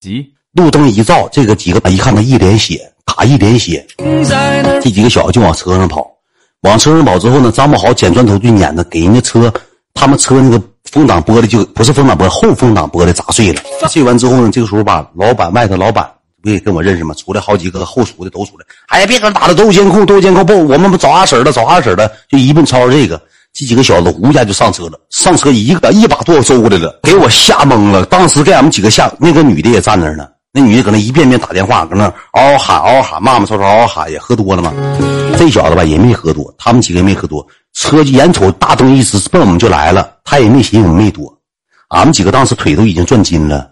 急，路灯一照，这个几个一看他一脸血，打一脸血，这几个小子就往车上跑，往车上跑之后呢，张不好捡砖头就撵他，给人家车，他们车那个风挡玻璃就不是风挡玻璃，后风挡玻璃砸碎了。碎完之后呢，这个时候把，老板外头老板不也跟我认识吗？出来好几个后厨的都出来，哎呀，别搁打了，都监控，都监控，不，我们不找二婶了，找二婶了，就一顿吵吵这个。这几个小子呼下就上车了，上车一个一把舵收过来了，给我吓懵了。当时给俺们几个吓，那个女的也站那儿呢。那女的搁那一遍遍打电话，搁那嗷嗷喊，嗷嗷喊，骂骂吵吵，嗷嗷喊，也喝多了嘛。这小子吧也没喝多，他们几个也没喝多。车眼瞅大灯一直奔我们就来了，他也没寻思我们没躲。俺们几个当时腿都已经转筋了，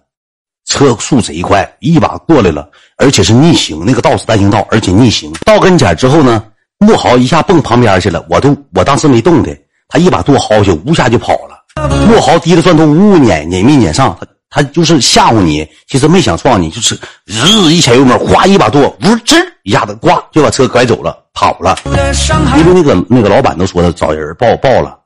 车速贼快，一把过来了，而且是逆行，那个道是单行道，而且逆行。到跟前之后呢，木豪一下蹦旁边去了，我都我当时没动的。他一把舵薅下，呜下就跑了。莫豪提着砖头呜呜撵，撵没撵上，他他就是吓唬你，其实没想撞你，就是日一踩油门，哗一把舵，呜吱一下子，呱就把车拐走了，跑了。因为那个那个老板都说了，找人报报了，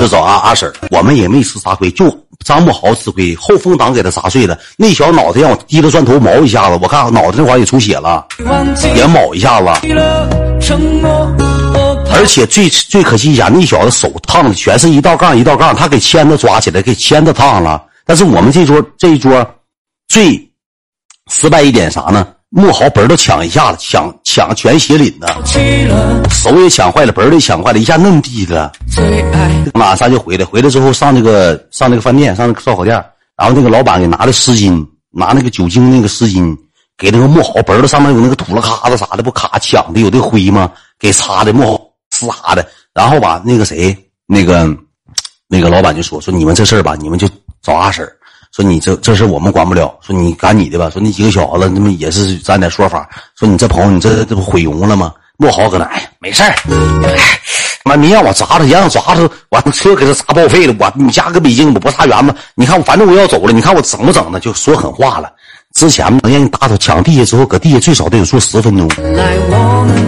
就找阿阿婶我们也没吃啥亏，就张木豪吃亏，后风挡给他砸碎了。那小脑袋让我提着砖头毛一下子，我看脑袋那块也出血了，也卯一下子。而且最最可惜一下，那小子手烫的全是一道杠一道杠，他给签子抓起来，给签子烫了。但是我们这桌这一桌最失败一点啥呢？木豪本都抢一下子，抢抢全鞋领的，手也抢坏了，本也抢坏了，一下嫩地了。马上就回来，回来之后上那个上那个饭店，上那个烧烤店，然后那个老板给拿了湿巾，拿那个酒精那个湿巾，给那个木豪本子上面有那个土了卡子啥的，不卡抢的有的灰吗？给擦的木豪豪。啥的，然后吧，那个谁，那个，那个老板就说说你们这事儿吧，你们就找阿婶说你这这事我们管不了，说你赶你的吧，说那几个小子，他们也是咱点说法，说你这朋友，你这这不毁容了吗？莫豪搁那，哎，没事儿，妈，你让我砸他，让我砸他，我车给他砸报废了，我你家搁北京，我不差远吗？你看，反正我要走了，你看我整不整的，就说狠话了。之前能让你打他抢地下之后，搁地下最少得有坐十分钟。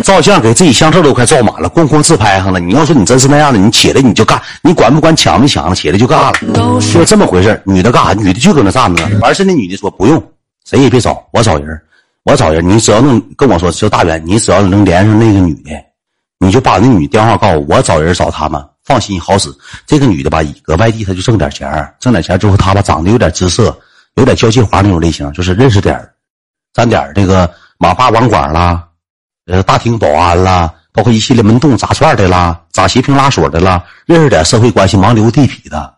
照相给自己相册都快照满了，咣咣自拍上了。你要说你真是那样的，你起来你就干，你管不管抢没抢，起来就干了。就这么回事女的干啥？女的就搁那站着。完事那女的说不用，谁也别找，我找人，我找人。你只要能跟我说，叫大远，你只要能连上那个女的，你就把那女电话告诉我，我找人找他们，放心好使。这个女的吧，搁外地她就挣点钱，挣点钱之后她吧长得有点姿色。有点交际花那种类型，就是认识点儿，沾点儿这个网吧网管啦，呃，大厅保安啦，包括一系列门洞砸串的啦，砸斜平拉锁的啦，认识点社会关系，盲流地痞的，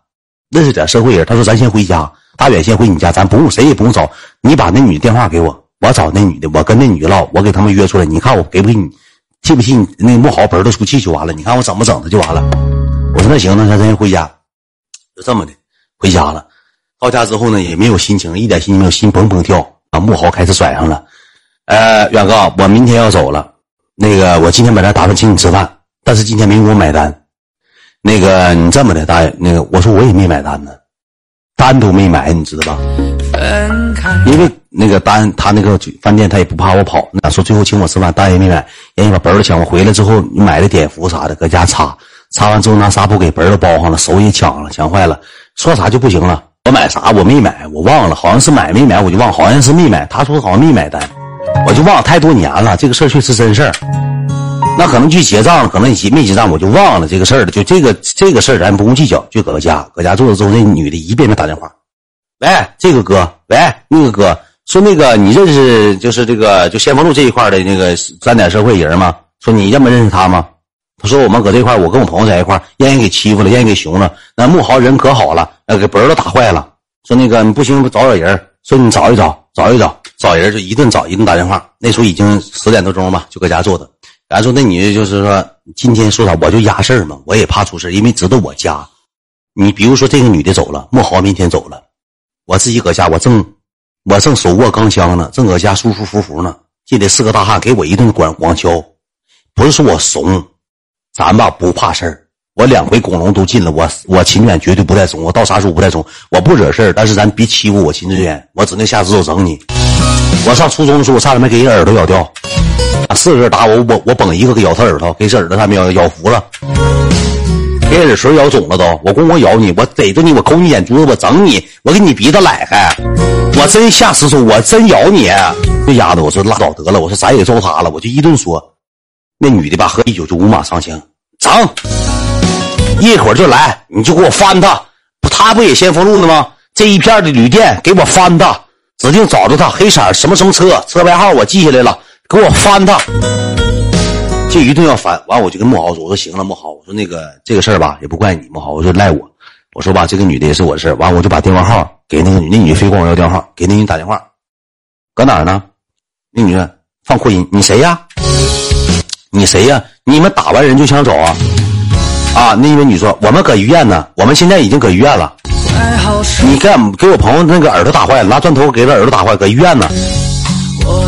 认识点社会人。他说：“咱先回家，大远先回你家，咱不用谁也不用找，你把那女的电话给我，我找那女的，我跟那女的唠，我给他们约出来，你看我给不给你，信不信那个木豪盆都出气就完了，你看我怎么整他就完了。”我说：“那行，那咱先回家，就这么的，回家了。”到家之后呢，也没有心情，一点心情没有，心砰砰跳。啊，木豪开始甩上了。呃，远哥，我明天要走了。那个，我今天本来打算请你吃饭，但是今天没给我买单。那个，你这么的，大爷，那个，我说我也没买单呢，单都没买，你知道吧？因为那个单，他那个饭店他也不怕我跑，那说最后请我吃饭，单也没买，人家把本儿抢，我回来之后你买的碘伏啥的，搁家擦，擦完之后拿纱布给本儿都包上了，手也抢了，抢坏了，说啥就不行了。我买啥？我没买，我忘了，好像是买没买，我就忘，好像是没买。他说好像没买单，我就忘了，太多年了。这个事儿确实真事儿，那可能去结账，可能结没结账，我就忘了这个事儿了。就这个这个事儿，咱不用计较，就搁家，搁家坐着之后，那女的一遍遍打电话，喂，这个哥，喂，那个哥，说那个你认识就是这个就先锋路这一块的那个沾点社会人吗？说你认不认识他吗？他说：“我们搁这块我跟我朋友在一块让人给欺负了，让人给熊了。那木豪人可好了，呃，给本儿都打坏了。说那个你不行，找找人。说你找一找，找一找，找人就一顿找，一顿打电话。那时候已经十点多钟吧，就搁家坐着。然后说那女的就是说今天说啥，我就压事儿嘛，我也怕出事因为知道我家。你比如说这个女的走了，木豪明天走了，我自己搁家，我正我正手握钢枪呢，正搁家舒舒服服呢。进来四个大汉给我一顿管广敲，不是说我怂。”咱吧不怕事儿，我两回拱龙都进了，我我秦远绝对不带怂，我到啥时候不带怂，我不惹事儿，但是咱别欺负我秦志远，我指定下死手整你。我上初中的时候，我差点没给人耳朵咬掉，四个人打我，我我崩一个给咬他耳朵，给这耳朵他没咬咬服了，给耳垂咬肿了都，我咣咣咬你，我逮着你，我抠你眼珠子，我整你，我给你鼻子来开。我真下死手，我真咬你！这丫的，我说拉倒得了，我说咱也揍他了，我就一顿说。那女的吧，喝一酒就五马上枪，整，一会儿就来，你就给我翻他。他不也先锋路的吗？这一片的旅店给我翻他，指定找着他，黑色什么什么车，车牌号我记下来了，给我翻他。就一顿要翻，完我就跟木豪说：“我说行了，木豪，我说那个这个事儿吧，也不怪你，木豪，我说赖我。我说吧，这个女的也是我的事儿。完我就把电话号给那个女，那女的非管我要电话号，给那女打电话，搁哪儿呢？那女的放扩音，你谁呀？你谁呀？你们打完人就想走啊？啊？那位女说，我们搁医院呢，我们现在已经搁医院了。你干给我朋友那个耳朵打坏了，拿砖头给他耳朵打坏，搁医院呢。”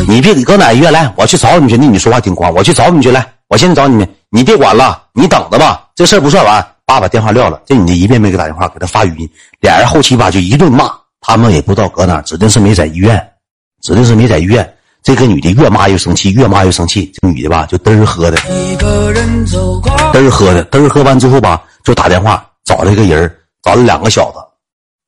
你别搁哪医院来，我去找你去。那你说话挺狂，我去找你去来。我现在找你去，你别管了，你等着吧。这事儿不算完，爸把电话撂了。这女的一遍没给打电话，给他发语音。俩人后期吧就一顿骂，他们也不知道搁哪，指定是没在医院，指定是没在医院。这个女的越骂越生气，越骂越生气。这女的吧就嘚儿喝的，嘚儿喝的，嘚儿喝完之后吧就打电话找了一个人，找了两个小子，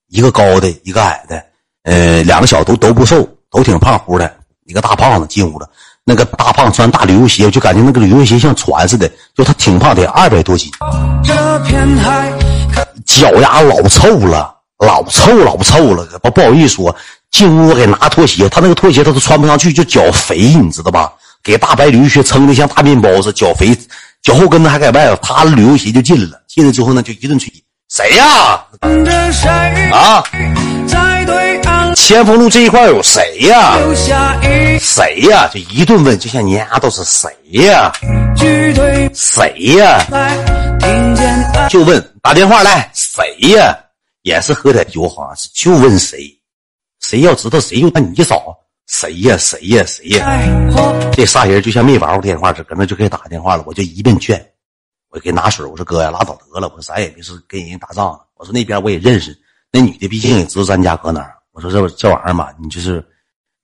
一个高的，一个矮的，呃，两个小子都都不瘦，都挺胖乎的。一个大胖子进屋了，那个大胖穿大旅游鞋，就感觉那个旅游鞋像船似的，就他挺胖，得二百多斤，脚丫老臭了，老臭老臭了，不不好意思说，进屋给拿拖鞋，他那个拖鞋他都穿不上去，就脚肥，你知道吧？给大白驴靴撑的像大面包似的，脚肥，脚后跟子还在外头，他旅游鞋就进了，进来之后呢，就一顿吹，谁呀？啊？先锋路这一块有谁呀？谁呀？就一顿问，就像你丫都是谁呀？谁呀？就问打电话来，谁呀？也是喝点酒，好像是就问谁？谁要知道谁就那你找谁呀？谁呀？谁呀？这仨人就像没玩过电话似的，搁那就给打电话了。我就一顿劝，我给拿水，我说哥呀，拉倒得了，我说咱也没事跟人打仗，我说那边我也认识，那女的毕竟也知道咱家搁哪儿。我说这这玩意儿嘛，你就是，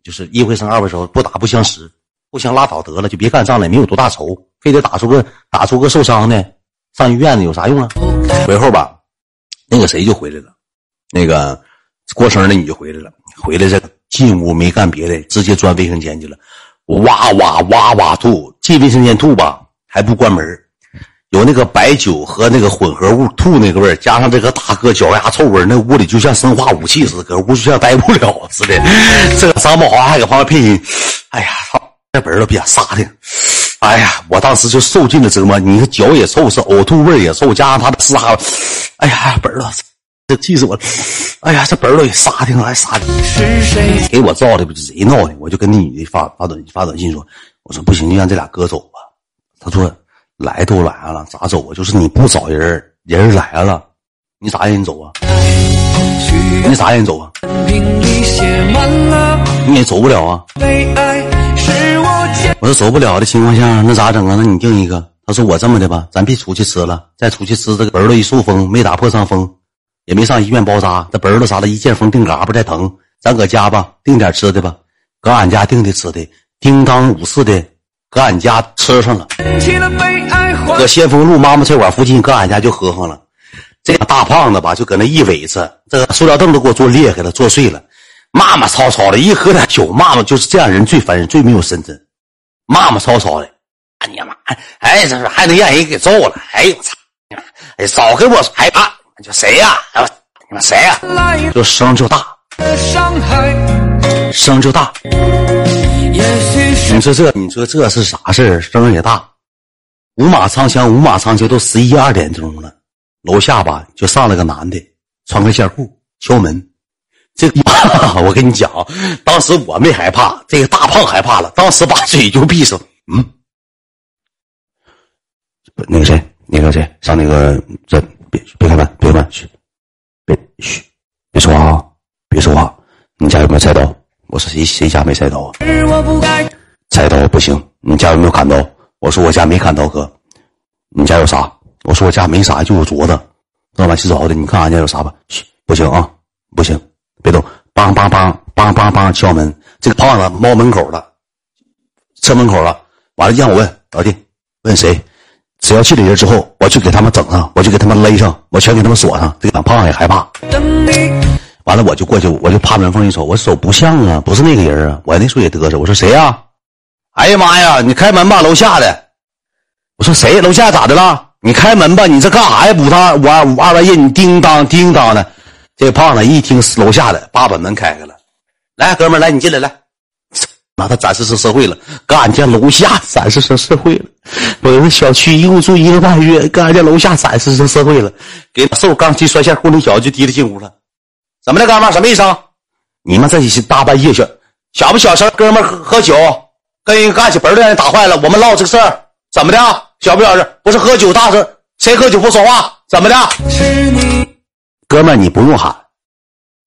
就是一回生二回熟，不打不相识，互相拉倒得了，就别干仗了，没有多大仇，非得打出个打出个受伤的，上医院的有啥用啊？回后吧，那个谁就回来了，那个过生日那女就回来了，回来这进屋没干别的，直接钻卫生间去了，哇哇哇哇吐，进卫生间吐吧还不关门。有那个白酒和那个混合物吐那个味儿，加上这个大哥脚丫臭味儿，那屋里就像生化武器似的，搁屋就像待不了似的。这个张宝华还搁旁边配音，哎呀，操，这本儿都别撒的，哎呀，我当时就受尽了折磨。你说脚也臭，是呕吐味儿也臭，加上他的嘶哈，哎呀，本儿都这气死我了。哎呀，这本儿都给撒的了，还撒的。是谁给我造的？不是贼闹的？我就跟那女的发发短发短信说，我说不行，就让这俩哥走吧。他说。来都来了，咋走啊？就是你不找人，人来了，你咋让人走啊？你咋让人走啊？你也走不了啊。我说走不了的情况下，那咋整啊？那你定一个。他说我这么的吧，咱别出去吃了，再出去吃这个本儿都一受风，没打破伤风，也没上医院包扎，这本儿都啥的，一见风定嘎巴再疼。咱搁家吧，订点吃的吧，搁俺家订的吃的，叮当五四的。搁俺家吃上了，搁先锋路妈妈菜馆附近，搁俺家就喝上了。这个大胖子吧，就搁那一尾子，这个塑料凳都给我坐裂开了，坐碎了。骂骂吵吵的，一喝点酒，骂骂就是这样人最烦人，最没有深沉。骂骂吵吵的，哎呀妈！哎，这是还能让人给揍了？哎呦我操！哎，少给我哎啊！就谁呀？你们谁呀？就声就大，声就大。你说这，你说这是啥事儿？声也大，五马长枪，五马长枪，都十一二点钟了。楼下吧，就上来个男的，穿个线裤，敲门。这个 我跟你讲，当时我没害怕，这个大胖害怕了，当时把嘴就闭上。嗯，那个谁，那个谁，上那个这别别开门，嘘，别说话啊，别说话。你家有没有菜刀？我说谁谁家没菜刀啊？菜刀不行，你家有没有砍刀？我说我家没砍刀哥，你家有啥？我说我家没啥，就有镯子，知道吧？洗澡的，你看俺家有啥吧？嘘不行啊，不行，别动！梆梆梆梆梆梆敲门，这个胖子猫门口了，车门口了，完了让我问老弟，问谁？只要进来人之后，我去给他们整上，我就给他们勒上，我全给他们锁上。这个胖子也害怕。完了我就过去，我就趴门缝一瞅，我手不像啊，不是那个人啊。我那时候也嘚瑟，我说谁呀？哎呀妈呀，你开门吧，楼下的。我说谁？楼下咋的了？你开门吧，你这干啥呀？五趟五二五二半夜，你叮当叮当的。这胖子一听楼下的，爸把门开开了。来，哥们来，你进来来。妈，他展示社社会了，搁俺家楼下展示社社会了。我这小区一共住一个半月，搁俺家楼下展示社社会了。给瘦刚进摔线糊那小子就提着进屋了。怎么的，哥们什么意思啊？你们这是大半夜小小不小声？哥们喝喝酒，跟人干起本来让人打坏了。我们唠这个事儿，怎么的？小不小声？不是喝酒大声，谁喝酒不说话？怎么的？哥们你不用喊，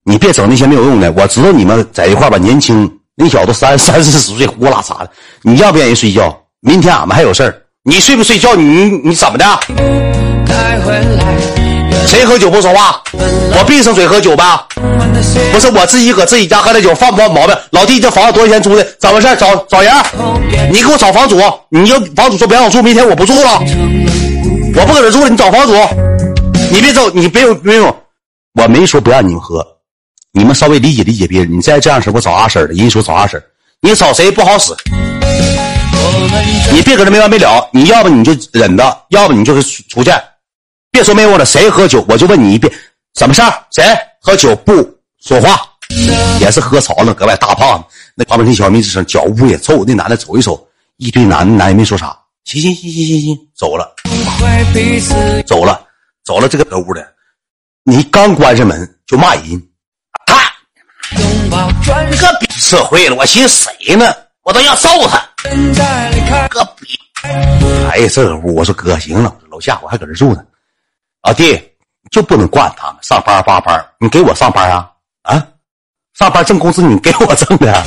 你别整那些没有用的。我知道你们在一块吧，年轻。那小子三三四十岁，呼啦嚓的。你要不愿意睡觉？明天俺们还有事儿。你睡不睡觉？你你怎么的？谁喝酒不说话？我闭上嘴喝酒吧。不是我自己搁自己家喝点酒，犯不犯毛病？老弟，这房子多少钱租的？怎么回事？找找人。你给我找房主。你要房主说不让我住，明天我不住了。我不搁这住了，你找房主。你别走，你别有没有。我没说不让你们喝。你们稍微理解理解别人，你再这样式我找阿婶的，人说找阿婶你找谁不好使？你别搁这没完没了，你要不你就忍着，要不你就是出去，别说没我了。谁喝酒，我就问你一遍，什么事儿？谁喝酒不说话？也是喝潮了，格外大胖子，那旁边那小妹子声，脚步也臭。那男的瞅一瞅，一堆男的，男也没说啥。行行行行行行，走了，走了，走了。这个搁屋的，你刚关上门就骂人。个逼社会了，我寻思谁呢？我都要揍他。个逼！哎呀，这个屋，我说哥，行了，楼下我还搁这住呢。老弟，就不能惯他们上班发班，你给我上班啊？啊，上班挣工资，你给我挣的，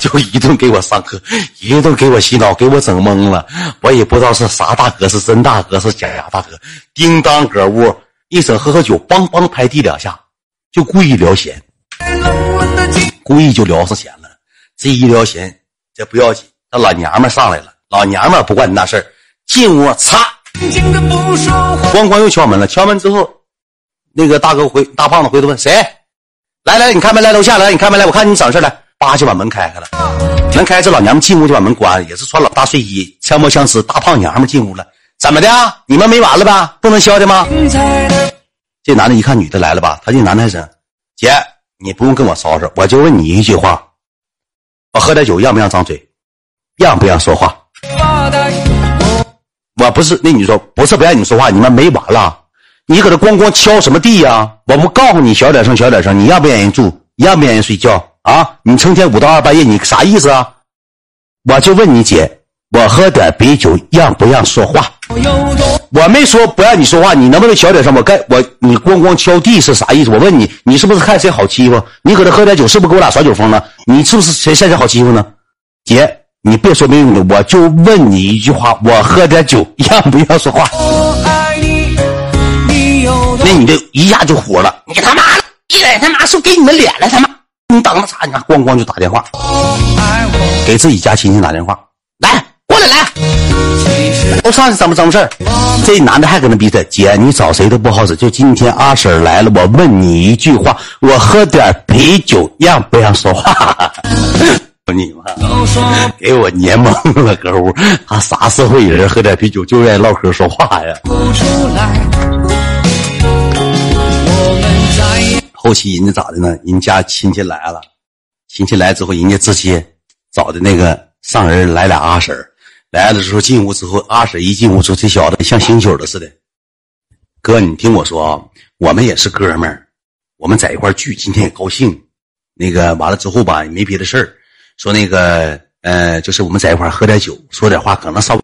就一顿给我上课，一顿给我洗脑，给我整懵了。我也不知道是啥大哥，是真大哥，是假大哥。叮当搁屋一整喝喝酒，梆梆拍地两下，就故意聊闲。故意就聊上闲了，这一聊闲，这不要紧。这老娘们上来了，老娘们不管你那事儿，进屋擦，咣咣又敲门了。敲门之后，那个大哥回大胖子回头问谁？来来，你开门来，楼下来，你开门来，我看你整事来，叭就把门开开了。门开，这老娘们进屋就把门关了，也是穿老大睡衣，枪摸枪吃，大胖娘们进屋了。怎么的？啊你们没完了吧？不能消停吗？这男的一看女的来了吧，他这男的还是姐。你不用跟我吵吵，我就问你一句话：我喝点酒让不让张嘴？让不让说话？我不是那你说不是不让你说话，你们没完了？你搁这咣咣敲什么地呀？我不告诉你小点声，小点声，你让不愿意住？让不愿意睡觉啊？你成天五到二半夜，你啥意思啊？我就问你姐。我喝点啤酒，让不让说话？我没说不让你说话，你能不能小点声？我该我你咣咣敲地是啥意思？我问你，你是不是看谁好欺负？你搁这喝点酒，是不是给我俩耍酒疯呢？你是不是谁谁谁好欺负呢？姐，你别说没用的，我就问你一句话：我喝点酒，让不让说话？那你就一下就火了，你他妈的，一脸他妈是给你们脸了，他妈，你等着啥？你看咣咣就打电话，给自己家亲戚打电话，过来来，我上去怎么怎么事儿？这男的还搁那逼他姐，你找谁都不好使。就今天阿婶来了，我问你一句话，我喝点啤酒让不让说话？你妈，给我黏懵了，搁屋，他啥社会人？喝点啤酒就愿意唠嗑说话呀？后期人家咋的呢？人家亲戚来了，亲戚来之后，人家直接找的那个上人来俩阿婶儿。来的时候进屋之后，阿婶一进屋说：“这小子像醒酒了似的。”哥，你听我说啊，我们也是哥们儿，我们在一块聚，今天也高兴。那个完了之后吧，也没别的事儿，说那个呃，就是我们在一块喝点酒，说点话，可能稍微。